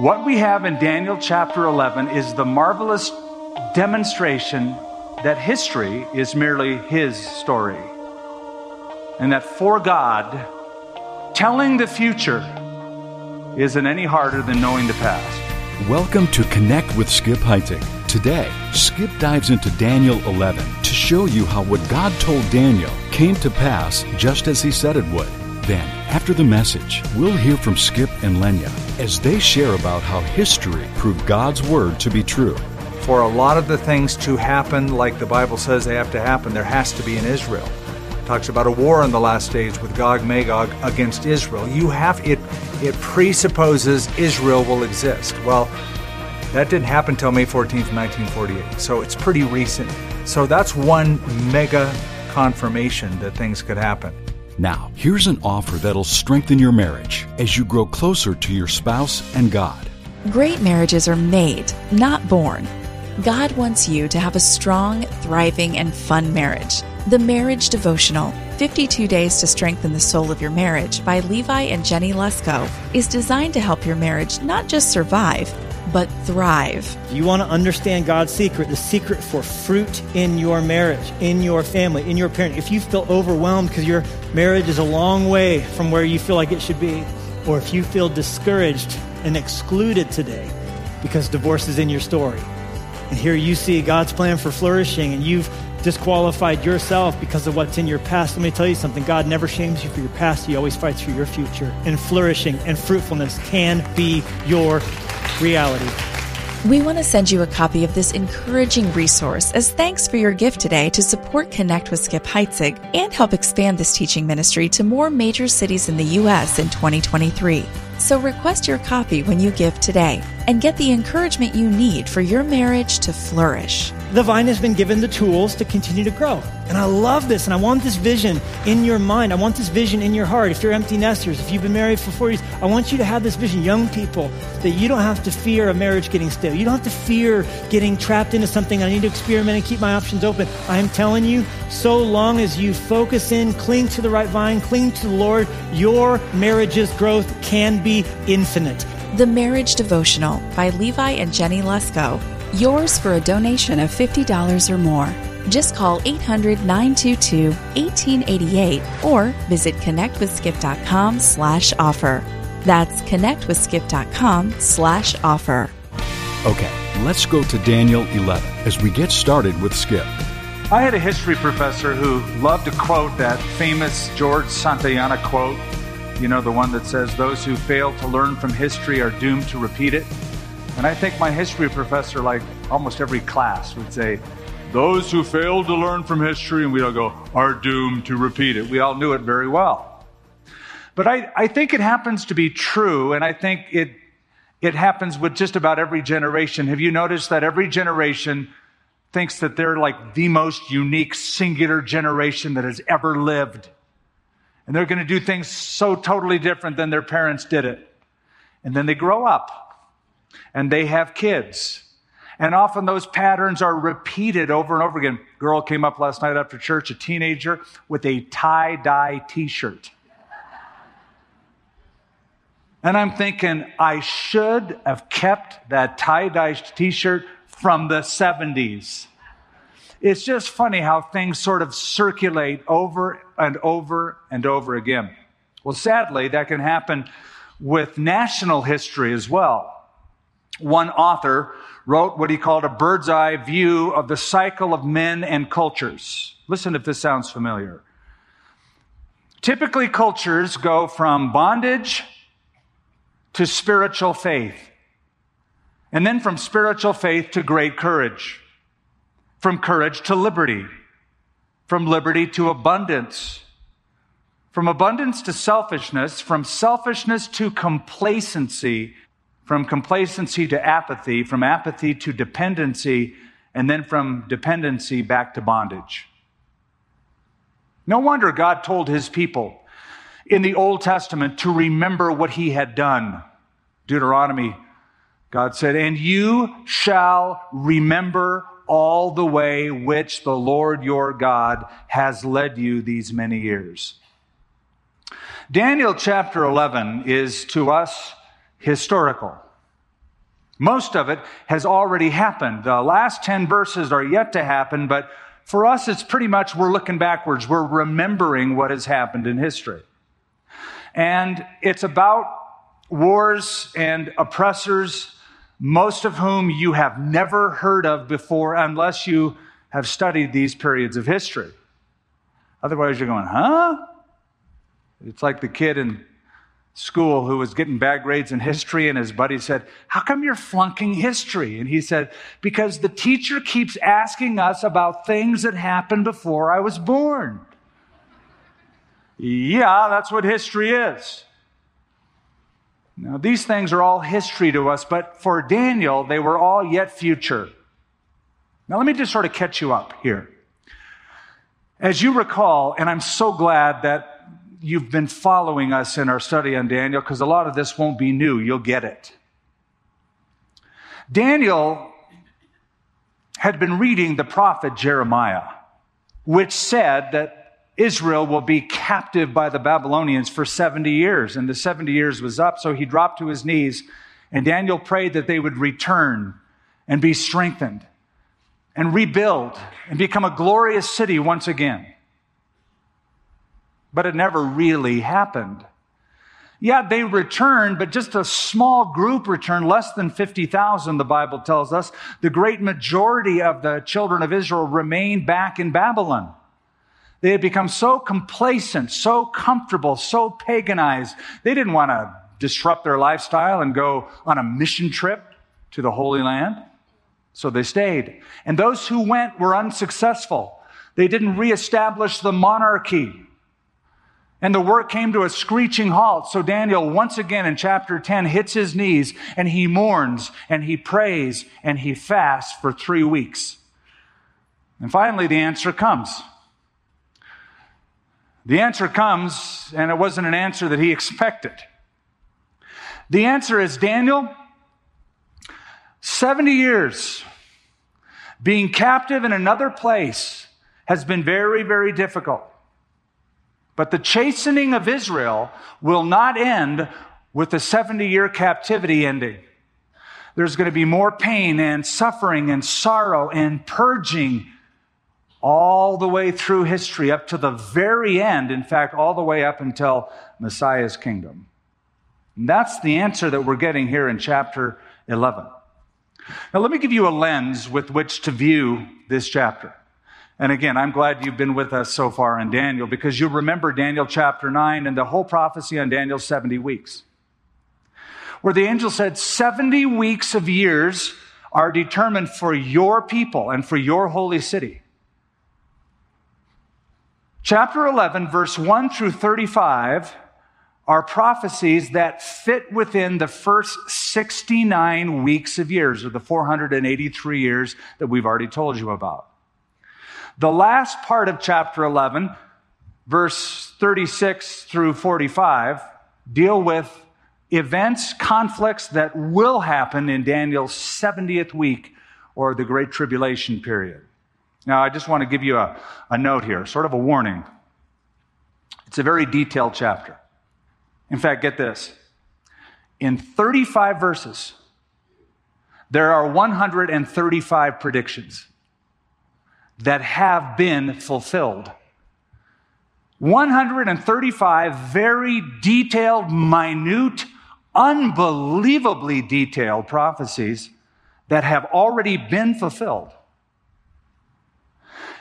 What we have in Daniel chapter 11 is the marvelous demonstration that history is merely his story. And that for God, telling the future isn't any harder than knowing the past. Welcome to Connect with Skip Heitzig. Today, Skip dives into Daniel 11 to show you how what God told Daniel came to pass just as he said it would. Then, after the message, we'll hear from Skip and Lenya as they share about how history proved God's word to be true. For a lot of the things to happen, like the Bible says they have to happen, there has to be an Israel. It talks about a war in the last days with Gog Magog against Israel. You have it it presupposes Israel will exist. Well, that didn't happen until May 14th, 1948. So it's pretty recent. So that's one mega confirmation that things could happen. Now, here's an offer that'll strengthen your marriage as you grow closer to your spouse and God. Great marriages are made, not born. God wants you to have a strong, thriving, and fun marriage. The Marriage Devotional 52 Days to Strengthen the Soul of Your Marriage by Levi and Jennie Lusko is designed to help your marriage not just survive, but thrive. You want to understand God's secret, the secret for fruit in your marriage, in your family, in your parent. If you feel overwhelmed because your marriage is a long way from where you feel like it should be, or if you feel discouraged and excluded today because divorce is in your story, and here you see God's plan for flourishing, and you've disqualified yourself because of what's in your past. Let me tell you something God never shames you for your past, He always fights for your future. And flourishing and fruitfulness can be your reality. We want to send you a copy of this encouraging resource as thanks for your gift today to support Connect with Skip Heitzig and help expand this teaching ministry to more major cities in the U.S. in 2023. So request your copy when you give today and get the encouragement you need for your marriage to flourish. The vine has been given the tools to continue to grow. And I love this, and I want this vision in your mind. I want this vision in your heart. If you're empty nesters, if you've been married for four years, I want you to have this vision, young people, that you don't have to fear a marriage getting stale. You don't have to fear getting trapped into something. I need to experiment and keep my options open. I am telling you, so long as you focus in, cling to the right vine, cling to the Lord, your marriage's growth can be infinite. The Marriage Devotional by Levi and Jennie Lusko. Yours for a donation of $50 or more. Just call 800 922 1888 or visit connectwithskip.com slash offer. That's connectwithskip.com slash offer. Okay, let's go to Daniel 11 as we get started with Skip. I had a history professor who loved to quote that famous George Santayana quote. You know, the one that says, Those who fail to learn from history are doomed to repeat it. And I think my history professor, like almost every class, would say, Those who fail to learn from history, and we all go, are doomed to repeat it. We all knew it very well. But I, I think it happens to be true, and I think it, it happens with just about every generation. Have you noticed that every generation thinks that they're like the most unique, singular generation that has ever lived? And they're going to do things so totally different than their parents did it. And then they grow up and they have kids. And often those patterns are repeated over and over again. Girl came up last night after church, a teenager with a tie dye t shirt. And I'm thinking, I should have kept that tie dye t shirt from the 70s. It's just funny how things sort of circulate over and over and over again. Well, sadly, that can happen with national history as well one author wrote what he called a bird's eye view of the cycle of men and cultures. Listen if this sounds familiar. Typically, cultures go from bondage to spiritual faith, and then from spiritual faith to great courage, from courage to liberty, from liberty to abundance, from abundance to selfishness, from selfishness to complacency, from complacency to apathy, from apathy to dependency, and then from dependency back to bondage. No wonder God told his people in the Old Testament to remember what he had done. Deuteronomy, God said, And you shall remember all the way which the Lord your God has led you these many years. Daniel chapter 11 is to us historical. Most of it has already happened. The last 10 verses are yet to happen, but for us, it's pretty much we're looking backwards. We're remembering what has happened in history. And it's about wars and oppressors, most of whom you have never heard of before unless you have studied these periods of history. Otherwise, you're going, huh? It's like the kid in school who was getting bad grades in history, and his buddy said, How come you're flunking history? And he said, Because the teacher keeps asking us about things that happened before I was born. yeah, that's what history is. Now, these things are all history to us, but for Daniel, they were all yet future. Now, let me just sort of catch you up here. As you recall, and I'm so glad that you've been following us in our study on Daniel because a lot of this won't be new. You'll get it. Daniel had been reading the prophet Jeremiah, which said that Israel will be captive by the Babylonians for 70 years. And the 70 years was up, so he dropped to his knees, and Daniel prayed that they would return and be strengthened and rebuild and become a glorious city once again. But it never really happened. Yeah, they returned, but just a small group returned, less than 50,000, the Bible tells us. The great majority of the children of Israel remained back in Babylon. They had become so complacent, so comfortable, so paganized. They didn't want to disrupt their lifestyle and go on a mission trip to the Holy Land. So they stayed. And those who went were unsuccessful. They didn't reestablish the monarchy. And the work came to a screeching halt. So Daniel, once again in chapter 10, hits his knees and he mourns and he prays and he fasts for three weeks. And finally, the answer comes. The answer comes, and it wasn't an answer that he expected. The answer is Daniel, 70 years being captive in another place has been very, very difficult. But the chastening of Israel will not end with the 70 year captivity ending. There's going to be more pain and suffering and sorrow and purging all the way through history up to the very end. In fact, all the way up until Messiah's kingdom. And that's the answer that we're getting here in chapter 11. Now, let me give you a lens with which to view this chapter. And again, I'm glad you've been with us so far in Daniel because you remember Daniel chapter 9 and the whole prophecy on Daniel's 70 weeks, where the angel said 70 weeks of years are determined for your people and for your holy city. Chapter 11, verse 1 through 35 are prophecies that fit within the first 69 weeks of years, or the 483 years that we've already told you about. The last part of chapter 11, verse 36 through 45, deal with events, conflicts that will happen in Daniel's 70th week or the Great Tribulation period. Now, I just want to give you a, a note here, sort of a warning. It's a very detailed chapter. In fact, get this. In 35 verses, there are 135 predictions that have been fulfilled. 135 very detailed, minute, unbelievably detailed prophecies that have already been fulfilled.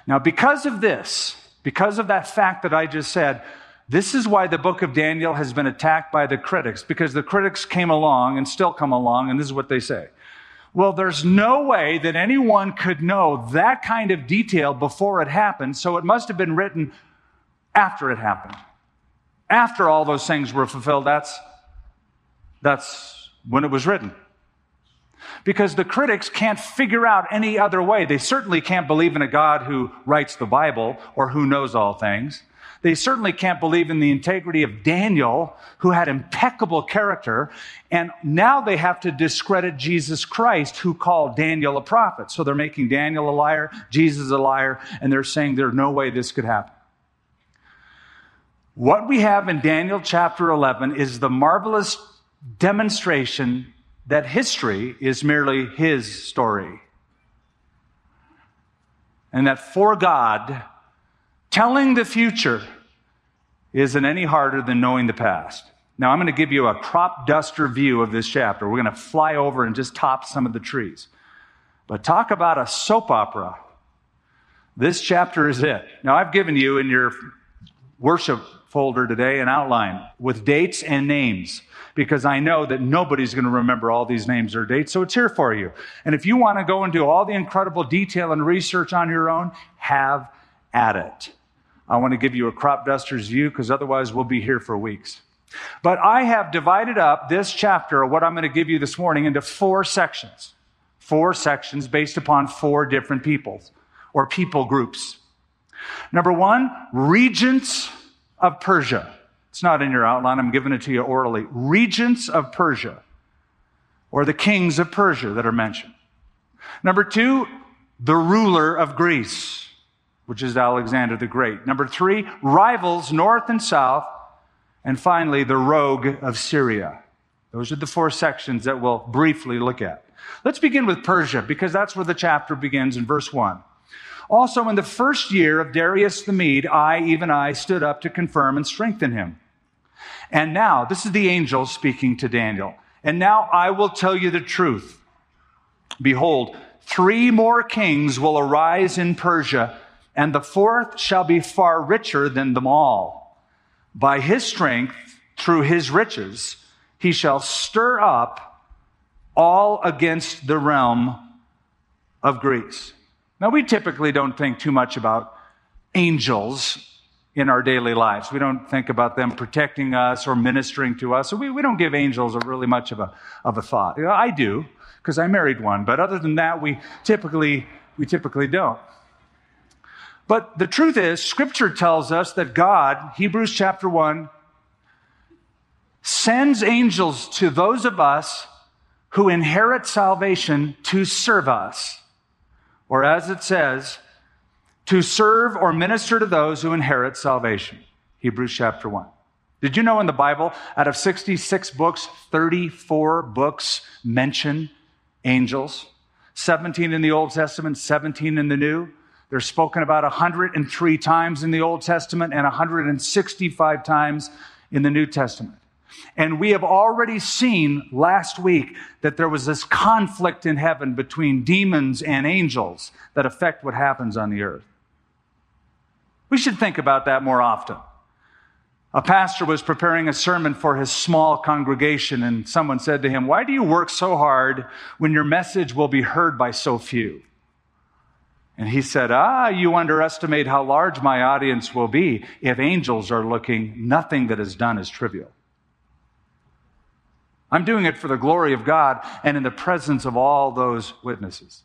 Now, because of this, because of that fact that I just said, this is why the book of Daniel has been attacked by the critics, because the critics came along and still come along, and this is what they say. Well, there's no way that anyone could know that kind of detail before it happened, so it must have been written after it happened. After all those things were fulfilled, that's, that's when it was written. Because the critics can't figure out any other way. They certainly can't believe in a God who writes the Bible or who knows all things. They certainly can't believe in the integrity of Daniel, who had impeccable character. And now they have to discredit Jesus Christ, who called Daniel a prophet. So they're making Daniel a liar, Jesus a liar, and they're saying there's no way this could happen. What we have in Daniel chapter 11 is the marvelous demonstration that history is merely his story. And that for God, telling the future isn't any harder than knowing the past. Now, I'm going to give you a crop duster view of this chapter. We're going to fly over and just top some of the trees. But talk about a soap opera. This chapter is it. Now, I've given you in your worship folder today an outline with dates and names because I know that nobody's going to remember all these names or dates, so it's here for you. And if you want to go and do all the incredible detail and research on your own, have at it. I want to give you a crop duster's view because otherwise we'll be here for weeks. But I have divided up this chapter, what I'm going to give you this morning, into four sections. Four sections based upon four different peoples or people groups. Number one, regents of Persia. It's not in your outline, I'm giving it to you orally. Regents of Persia, or the kings of Persia that are mentioned. Number two, the ruler of Greece, which is Alexander the Great. Number three, rivals north and south. And finally, the rogue of Syria. Those are the four sections that we'll briefly look at. Let's begin with Persia because that's where the chapter begins in verse 1. Also, in the first year of Darius the Mede, I, even I, stood up to confirm and strengthen him. And now, this is the angel speaking to Daniel. And now I will tell you the truth. Behold, three more kings will arise in Persia, and the fourth shall be far richer than them all. By his strength, through his riches, he shall stir up all against the realm of Greece. Now, we typically don't think too much about angels in our daily lives. We don't think about them protecting us or ministering to us. So we, we don't give angels a really much of a, of a thought. You know, I do, because I married one. But other than that, we typically, we typically don't. But the truth is, Scripture tells us that God, Hebrews chapter 1, sends angels to those of us who inherit salvation to serve us or as it says, to serve or minister to those who inherit salvation. Hebrews chapter 1. Did you know in the Bible, out of 66 books, 34 books mention angels? 17 in the Old Testament, 17 in the New. They're spoken about 103 times in the Old Testament and 165 times in the New Testament. And we have already seen last week that there was this conflict in heaven between demons and angels that affect what happens on the earth. We should think about that more often. A pastor was preparing a sermon for his small congregation, and someone said to him, Why do you work so hard when your message will be heard by so few? And he said, Ah, you underestimate how large my audience will be. If angels are looking, nothing that is done is trivial. I'm doing it for the glory of God and in the presence of all those witnesses.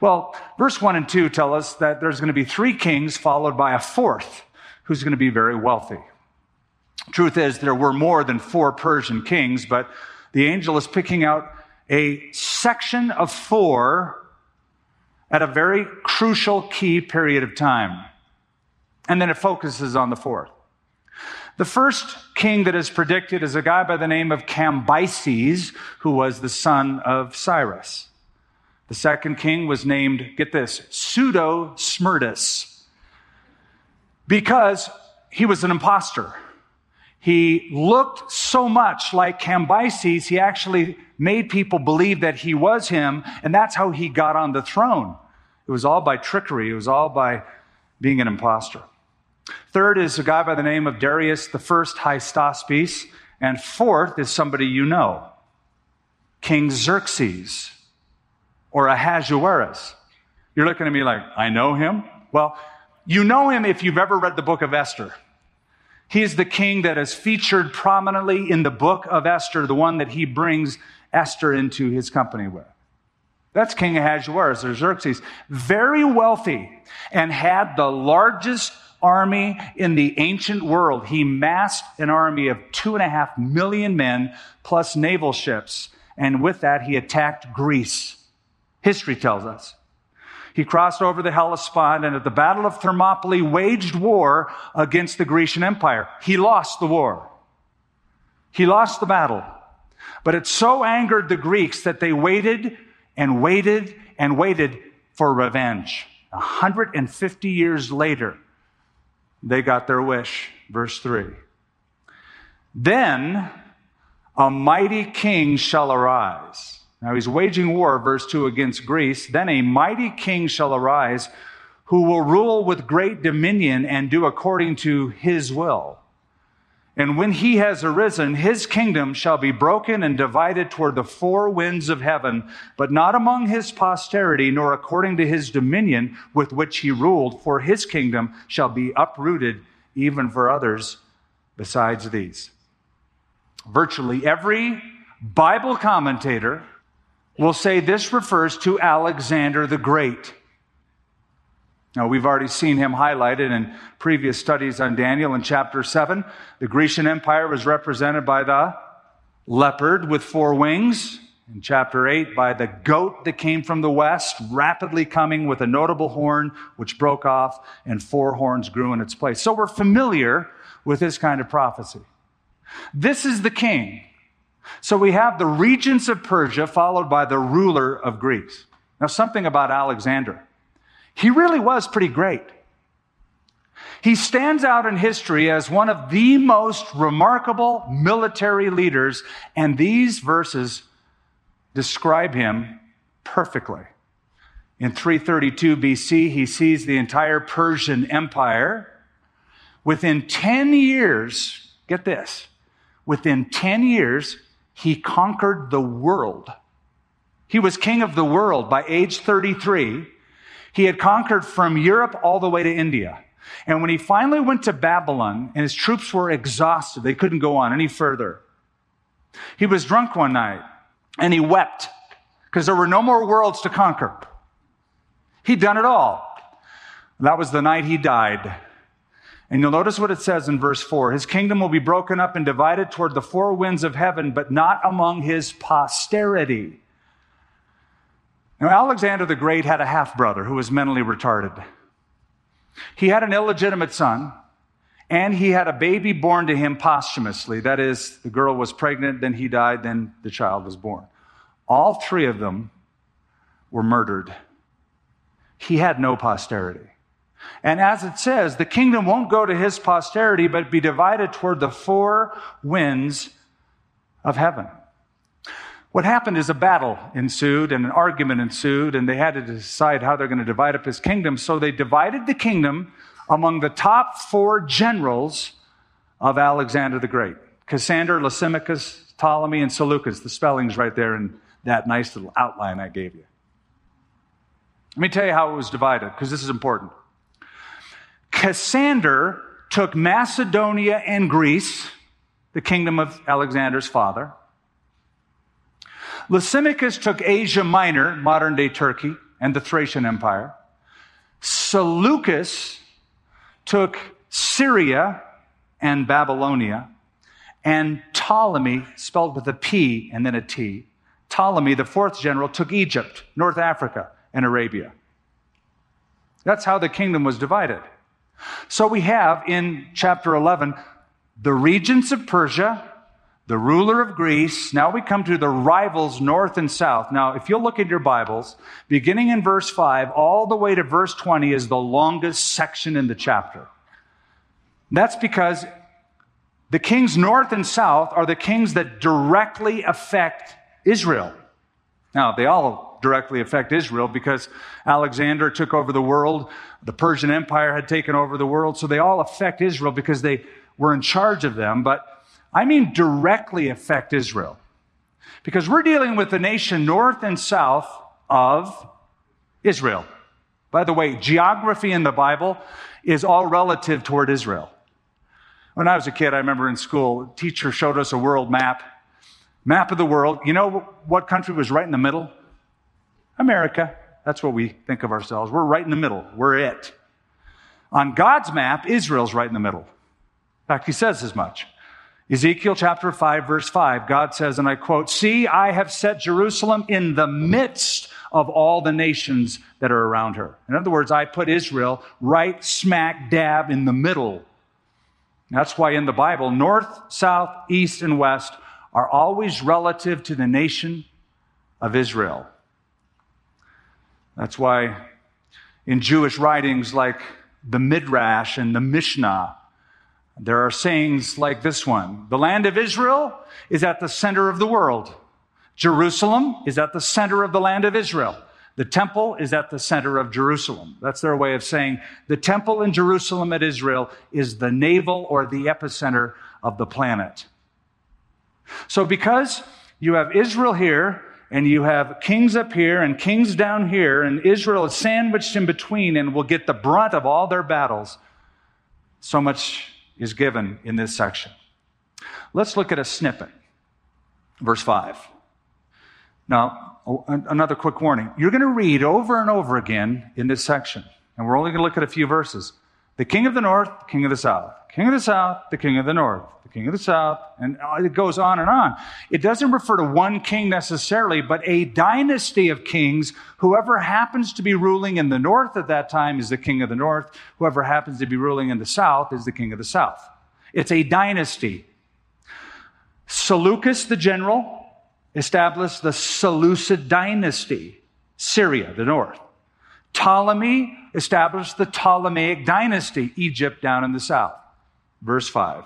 Well, verse 1 and 2 tell us that there's going to be three kings followed by a fourth who's going to be very wealthy. Truth is, there were more than four Persian kings, but the angel is picking out a section of four at a very crucial key period of time. And then it focuses on the fourth. The first king that is predicted is a guy by the name of Cambyses, who was the son of Cyrus. The second king was named, get this, Pseudo Smerdis, because he was an impostor. He looked so much like Cambyses, he actually made people believe that he was him, and that's how he got on the throne. It was all by trickery, it was all by being an impostor. Third is a guy by the name of Darius the First Hystaspes. And fourth is somebody you know, King Xerxes or Ahasuerus. You're looking at me like, I know him? Well, you know him if you've ever read the book of Esther. He's the king that is featured prominently in the book of Esther, the one that he brings Esther into his company with. That's King Ahasuerus or Xerxes. Very wealthy and had the largest army in the ancient world. He massed an army of two and a half million men plus naval ships. And with that, he attacked Greece. History tells us. He crossed over the Hellespont and at the Battle of Thermopylae waged war against the Grecian Empire. He lost the war. He lost the battle. But it so angered the Greeks that they waited and waited and waited for revenge. 150 years later, they got their wish. Verse 3. Then a mighty king shall arise. Now he's waging war, verse 2, against Greece. Then a mighty king shall arise who will rule with great dominion and do according to his will. And when he has arisen, his kingdom shall be broken and divided toward the four winds of heaven, but not among his posterity, nor according to his dominion with which he ruled, for his kingdom shall be uprooted even for others besides these. Virtually every Bible commentator will say this refers to Alexander the Great. Now, we've already seen him highlighted in previous studies on Daniel in chapter 7. The Grecian Empire was represented by the leopard with four wings. In chapter 8, by the goat that came from the west, rapidly coming with a notable horn which broke off, and four horns grew in its place. So we're familiar with this kind of prophecy. This is the king. So we have the regents of Persia followed by the ruler of Greece. Now, something about Alexander. He really was pretty great. He stands out in history as one of the most remarkable military leaders, and these verses describe him perfectly. In 332 BC, he sees the entire Persian Empire. Within 10 years, get this, within 10 years, he conquered the world. He was king of the world by age 33. He had conquered from Europe all the way to India. And when he finally went to Babylon and his troops were exhausted, they couldn't go on any further. He was drunk one night and he wept because there were no more worlds to conquer. He'd done it all. That was the night he died. And you'll notice what it says in verse 4 His kingdom will be broken up and divided toward the four winds of heaven, but not among his posterity. Now, Alexander the Great had a half brother who was mentally retarded. He had an illegitimate son, and he had a baby born to him posthumously. That is, the girl was pregnant, then he died, then the child was born. All three of them were murdered. He had no posterity. And as it says, the kingdom won't go to his posterity, but be divided toward the four winds of heaven. What happened is a battle ensued and an argument ensued, and they had to decide how they're going to divide up his kingdom. So they divided the kingdom among the top four generals of Alexander the Great Cassander, Lysimachus, Ptolemy, and Seleucus. The spelling's right there in that nice little outline I gave you. Let me tell you how it was divided, because this is important. Cassander took Macedonia and Greece, the kingdom of Alexander's father. Lysimachus took Asia Minor, modern day Turkey, and the Thracian Empire. Seleucus took Syria and Babylonia. And Ptolemy, spelled with a P and then a T, Ptolemy, the fourth general, took Egypt, North Africa, and Arabia. That's how the kingdom was divided. So we have in chapter 11 the regents of Persia, the ruler of Greece. Now we come to the rivals north and south. Now, if you'll look at your Bibles, beginning in verse 5 all the way to verse 20 is the longest section in the chapter. That's because the kings north and south are the kings that directly affect Israel. Now, they all directly affect Israel because Alexander took over the world, the Persian Empire had taken over the world, so they all affect Israel because they were in charge of them. But I mean directly affect Israel. Because we're dealing with the nation north and south of Israel. By the way, geography in the Bible is all relative toward Israel. When I was a kid, I remember in school, a teacher showed us a world map, map of the world. You know what country was right in the middle? America. That's what we think of ourselves. We're right in the middle. We're it. On God's map, Israel's right in the middle. In fact, he says as much. Ezekiel chapter 5, verse 5, God says, and I quote, See, I have set Jerusalem in the midst of all the nations that are around her. In other words, I put Israel right smack dab in the middle. That's why in the Bible, north, south, east, and west are always relative to the nation of Israel. That's why in Jewish writings like the Midrash and the Mishnah, there are sayings like this one The land of Israel is at the center of the world. Jerusalem is at the center of the land of Israel. The temple is at the center of Jerusalem. That's their way of saying the temple in Jerusalem at Israel is the navel or the epicenter of the planet. So, because you have Israel here and you have kings up here and kings down here, and Israel is sandwiched in between and will get the brunt of all their battles, so much is given in this section. Let's look at a snippet. Verse 5. Now, another quick warning. You're going to read over and over again in this section, and we're only going to look at a few verses. The king of the north, the king of the south. King of the south, the king of the north. The king of the south, and it goes on and on. It doesn't refer to one king necessarily, but a dynasty of kings. Whoever happens to be ruling in the north at that time is the king of the north. Whoever happens to be ruling in the south is the king of the south. It's a dynasty. Seleucus the general, established the Seleucid dynasty, Syria, the north. Ptolemy established the Ptolemaic dynasty, Egypt down in the south. Verse 5.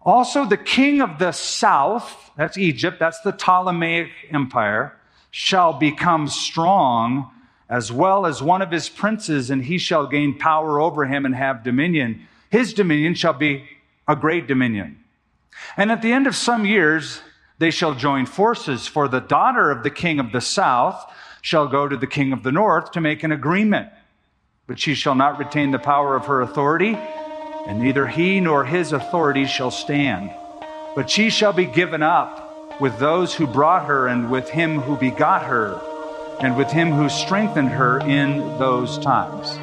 Also, the king of the south, that's Egypt, that's the Ptolemaic empire, shall become strong, as well as one of his princes, and he shall gain power over him and have dominion. His dominion shall be a great dominion. And at the end of some years, they shall join forces, for the daughter of the king of the south shall go to the king of the north to make an agreement. But she shall not retain the power of her authority, and neither he nor his authority shall stand. But she shall be given up with those who brought her, and with him who begot her, and with him who strengthened her in those times.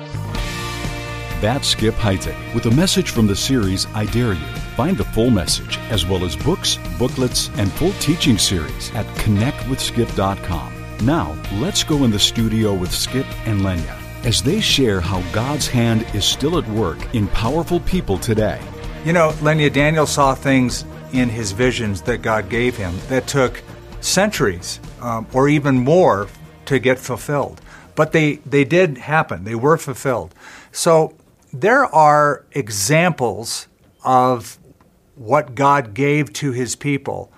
That's Skip Heitzig with a message from the series I Dare You. Find the full message, as well as books, booklets, and full teaching series at connectwithskip.com. Now, let's go in the studio with Skip and Lenya as they share how God's hand is still at work in powerful people today. You know, Lenya, Daniel saw things in his visions that God gave him that took centuries um, or even more to get fulfilled. But they, they did happen, they were fulfilled. So there are examples of what God gave to his people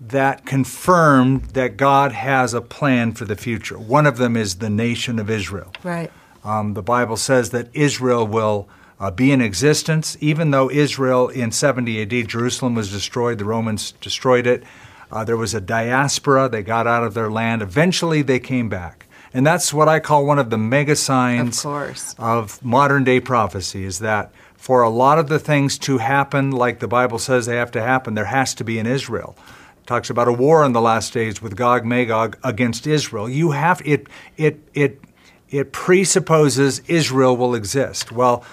that confirmed that God has a plan for the future. One of them is the nation of Israel. Right. Um, the Bible says that Israel will uh, be in existence, even though Israel in 70 AD, Jerusalem was destroyed, the Romans destroyed it. Uh, there was a diaspora, they got out of their land. Eventually, they came back. And that's what I call one of the mega signs of, of modern day prophecy is that for a lot of the things to happen, like the Bible says they have to happen, there has to be an Israel. Talks about a war in the last days with Gog Magog against Israel. You have it it it it presupposes Israel will exist. Well,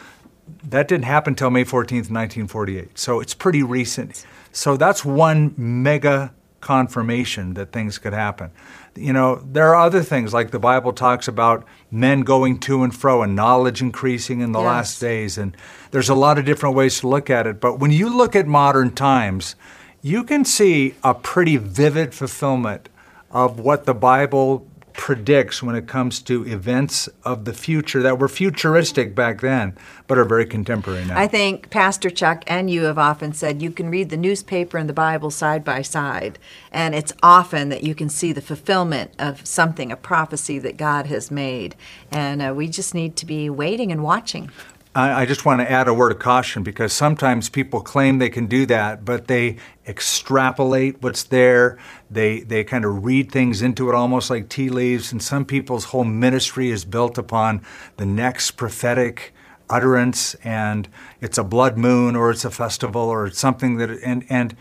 that didn't happen until May 14th, 1948. So it's pretty recent. So that's one mega confirmation that things could happen you know, there are other things like the Bible talks about men going to and fro and knowledge increasing in the yes. last days. And there's a lot of different ways to look at it. But when you look at modern times, you can see a pretty vivid fulfillment of what the Bible predicts when it comes to events of the future that were futuristic back then, but are very contemporary now. I think Pastor Chuck and you have often said you can read the newspaper and the Bible side by side, and it's often that you can see the fulfillment of something, a prophecy that God has made. And uh, we just need to be waiting and watching. I just want to add a word of caution because sometimes people claim they can do that, but they extrapolate what's there. They they kind of read things into it almost like tea leaves. And some people's whole ministry is built upon the next prophetic utterance, and it's a blood moon or it's a festival or it's something that and and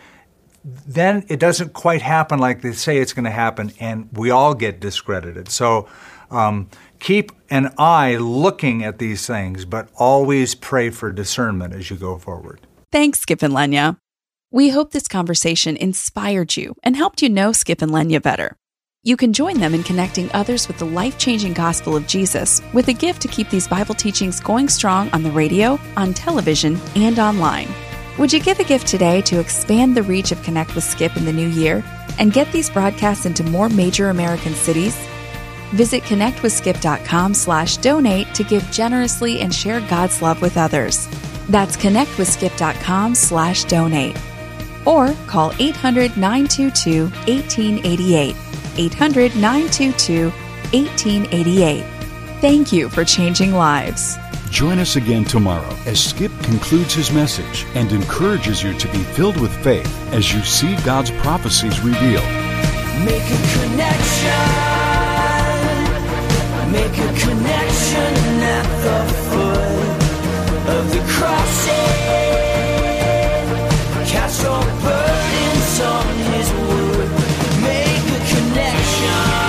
then it doesn't quite happen like they say it's going to happen, and we all get discredited. So. Um, keep an eye looking at these things, but always pray for discernment as you go forward. Thanks, Skip and Lenya. We hope this conversation inspired you and helped you know Skip and Lenya better. You can join them in connecting others with the life changing gospel of Jesus with a gift to keep these Bible teachings going strong on the radio, on television, and online. Would you give a gift today to expand the reach of Connect with Skip in the new year and get these broadcasts into more major American cities? Visit connectwithskip.com slash donate to give generously and share God's love with others. That's connectwithskip.com slash donate. Or call 800 922 1888. 800 922 1888. Thank you for changing lives. Join us again tomorrow as Skip concludes his message and encourages you to be filled with faith as you see God's prophecies revealed. Make a connection. Make a connection at the foot of the on His. Make a connection.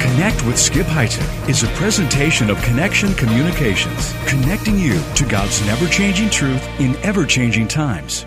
Connect with Skip Heitzig is a presentation of Connection Communications, connecting you to God's never changing truth in ever changing times.